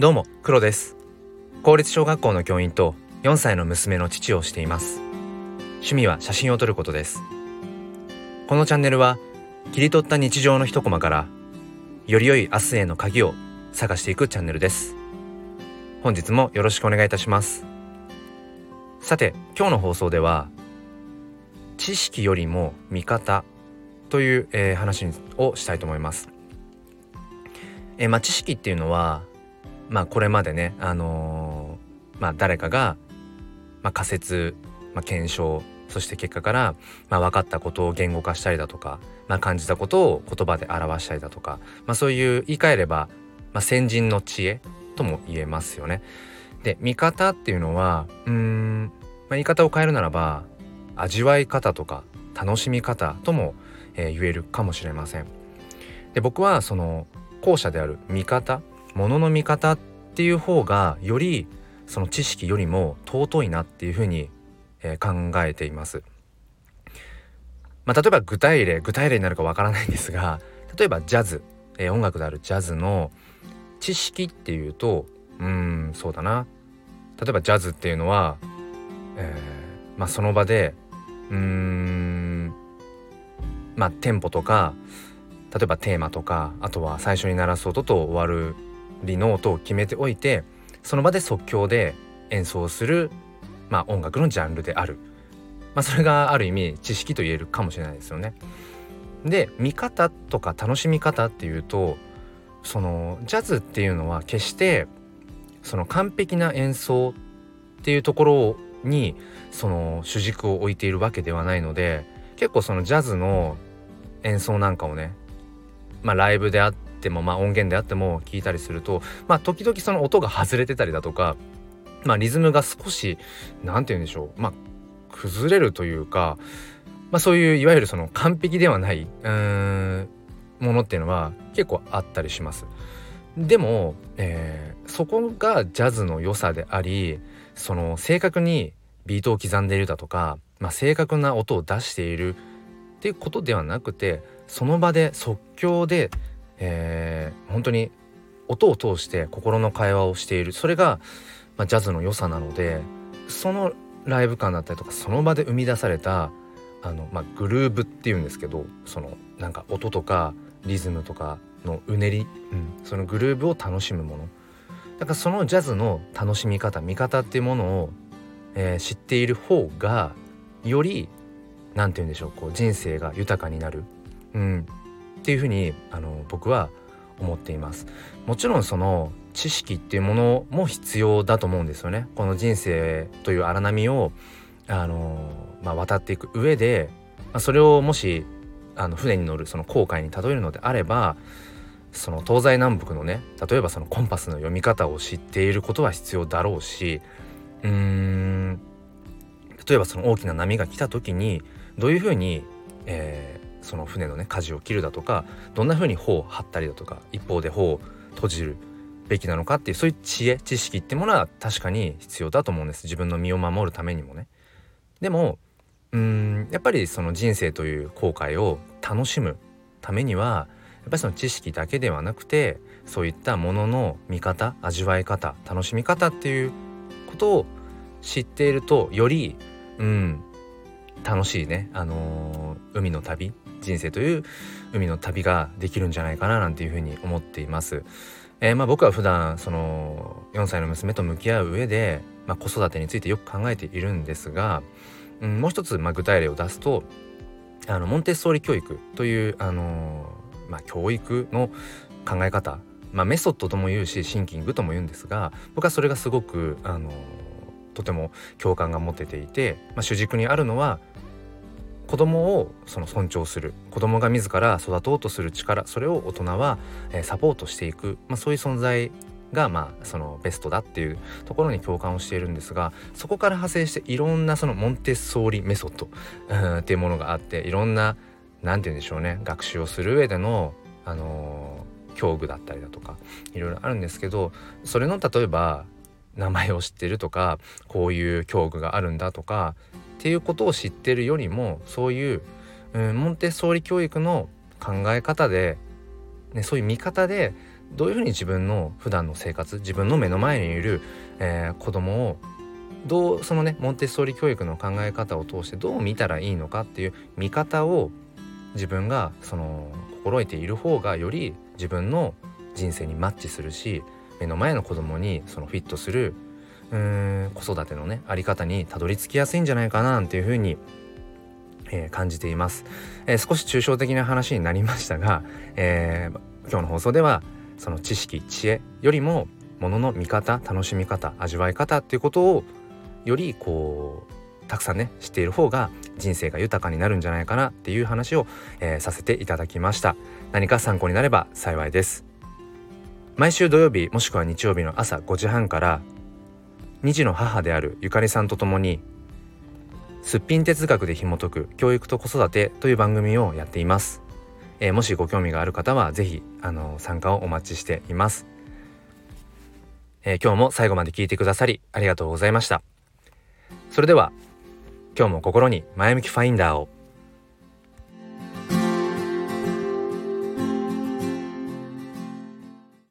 どうも黒です。公立小学校の教員と4歳の娘の父をしています。趣味は写真を撮ることです。このチャンネルは切り取った日常の一コマからより良い明日への鍵を探していくチャンネルです。本日もよろしくお願いいたします。さて今日の放送では知識よりも味方という、えー、話をしたいと思います。えー、まあ、知識っていうのはまあこれまでねあのー、まあ誰かが、まあ、仮説、まあ、検証そして結果から、まあ、分かったことを言語化したりだとか、まあ、感じたことを言葉で表したりだとか、まあ、そういう言い換えれば、まあ、先人の知恵とも言えますよね。で見方っていうのはうん、まあ、言い方を変えるならば味わい方とか楽しみ方とも、えー、言えるかもしれません。で僕はその後者である見方ものの見方っていう方がよりその知識よりも尊いなっていうふうに、えー、考えています。まあ、例えば具体例具体例になるかわからないんですが例えばジャズ、えー、音楽であるジャズの知識っていうとうんそうだな例えばジャズっていうのは、えー、まあ、その場でうーんまあテンポとか例えばテーマとかあとは最初に鳴らす音と終わるりの音を決めておいてその場で即興で演奏する、まあ、音楽のジャンルである、まあ、それがある意味知識と言えるかもしれないですよね。で見方とか楽しみ方っていうとそのジャズっていうのは決してその完璧な演奏っていうところにその主軸を置いているわけではないので結構そのジャズの演奏なんかをねまあライブであってもまあ音源であっても聞いたりするとまあ時々その音が外れてたりだとかまあリズムが少し何て言うんでしょうまあ崩れるというかまあそういういわゆるその完璧ではないうんものっていうのは結構あったりします。でも、えー、そこがジャズの良さでありその正確にビートを刻んでいるだとか、まあ、正確な音を出しているっていうことではなくてその場で即興で、えー、本当に音を通して心の会話をしている。それが、まあ、ジャズの良さなのでそのライブ感だったりとかその場で生み出されたあの、まあ、グルーブっていうんですけどそのなんか音とかリズムとかのうねり、うん、そのグルーブを楽しむもの。だからそのジャズの楽しみ方見方っていうものを、えー、知っている方がより何て言うんでしょうこう人生が豊かになる、うん、っていうふうにあの僕は思っています。もちろんその知識っていうものも必要だと思うんですよね。この人生という荒波をあの、まあ、渡っていく上で、まあ、それをもしあの船に乗るその航海に例えるのであればその東西南北のね例えばそのコンパスの読み方を知っていることは必要だろうしうーん例えばその大きな波が来た時にどういうふうに、え、その船のね舵を切るだとかどんなふうに帆を張ったりだとか一方で帆を閉じるべきなのかっていうそういう知恵知識ってものは確かに必要だと思うんです自分の身を守るためにもね。でもうんやっぱりその人生という後悔を楽しむためにはやっぱりその知識だけではなくてそういったものの見方味わい方楽しみ方っていうことを知っているとよりうん楽しいね、あのー、海の旅。人生という海の旅ができるんじゃないかななんていうふうに思っています。えー、まあ、僕は普段その4歳の娘と向き合う上で、まあ、子育てについてよく考えているんですが、うん、もう一つまあ具体例を出すとあのモンテッソーリ教育という、あのー、まあ、教育の考え方、まあ、メソッドとも言うしシンキングとも言うんですが僕はそれがすごく、あのー、とても共感が持てていて、まあ、主軸にあるのは子供をその尊重する。子供が自ら育とうとする力。それを大人は、サポートしていく、まあ、そういう存在がまあそのベストだっていうところに共感をしているんですがそこから派生していろんなそのモンテッソーリメソッド、っていうものがあっていろんな何て言うんでしょうね学習をする上でのあのー、教具だったりだとかいろいろあるんですけどそれの例えば名前を知ってるとかこういう教具があるんだとかっていうことを知ってるよりもそういう、うん、モンテッソーリ教育の考え方で、ね、そういう見方でどういうふうに自分の普段の生活自分の目の前にいる、えー、子供をどうそのねモンテッソーリ教育の考え方を通してどう見たらいいのかっていう見方を自分がその心得ている方がより自分の人生にマッチするし目の前の子供にそのフィットする子育てのねあり方にたどり着きやすいんじゃないかなっていうふうに、えー、感じています、えー、少し抽象的な話になりましたが、えー、今日の放送ではその知識知恵よりもものの見方楽しみ方味わい方っていうことをよりこうたくさんね知っている方が人生が豊かになるんじゃないかなっていう話を、えー、させていただきました。何か参考になれば幸いです。毎週土曜日もしくは日曜日の朝5時半から2児の母であるゆかりさんと共にすっぴん哲学で紐解く教育と子育てという番組をやっています、えー、もしご興味がある方は是非あの参加をお待ちしています、えー、今日も最後まで聞いてくださりありがとうございました。それでは今日も心に前向きファインダーを。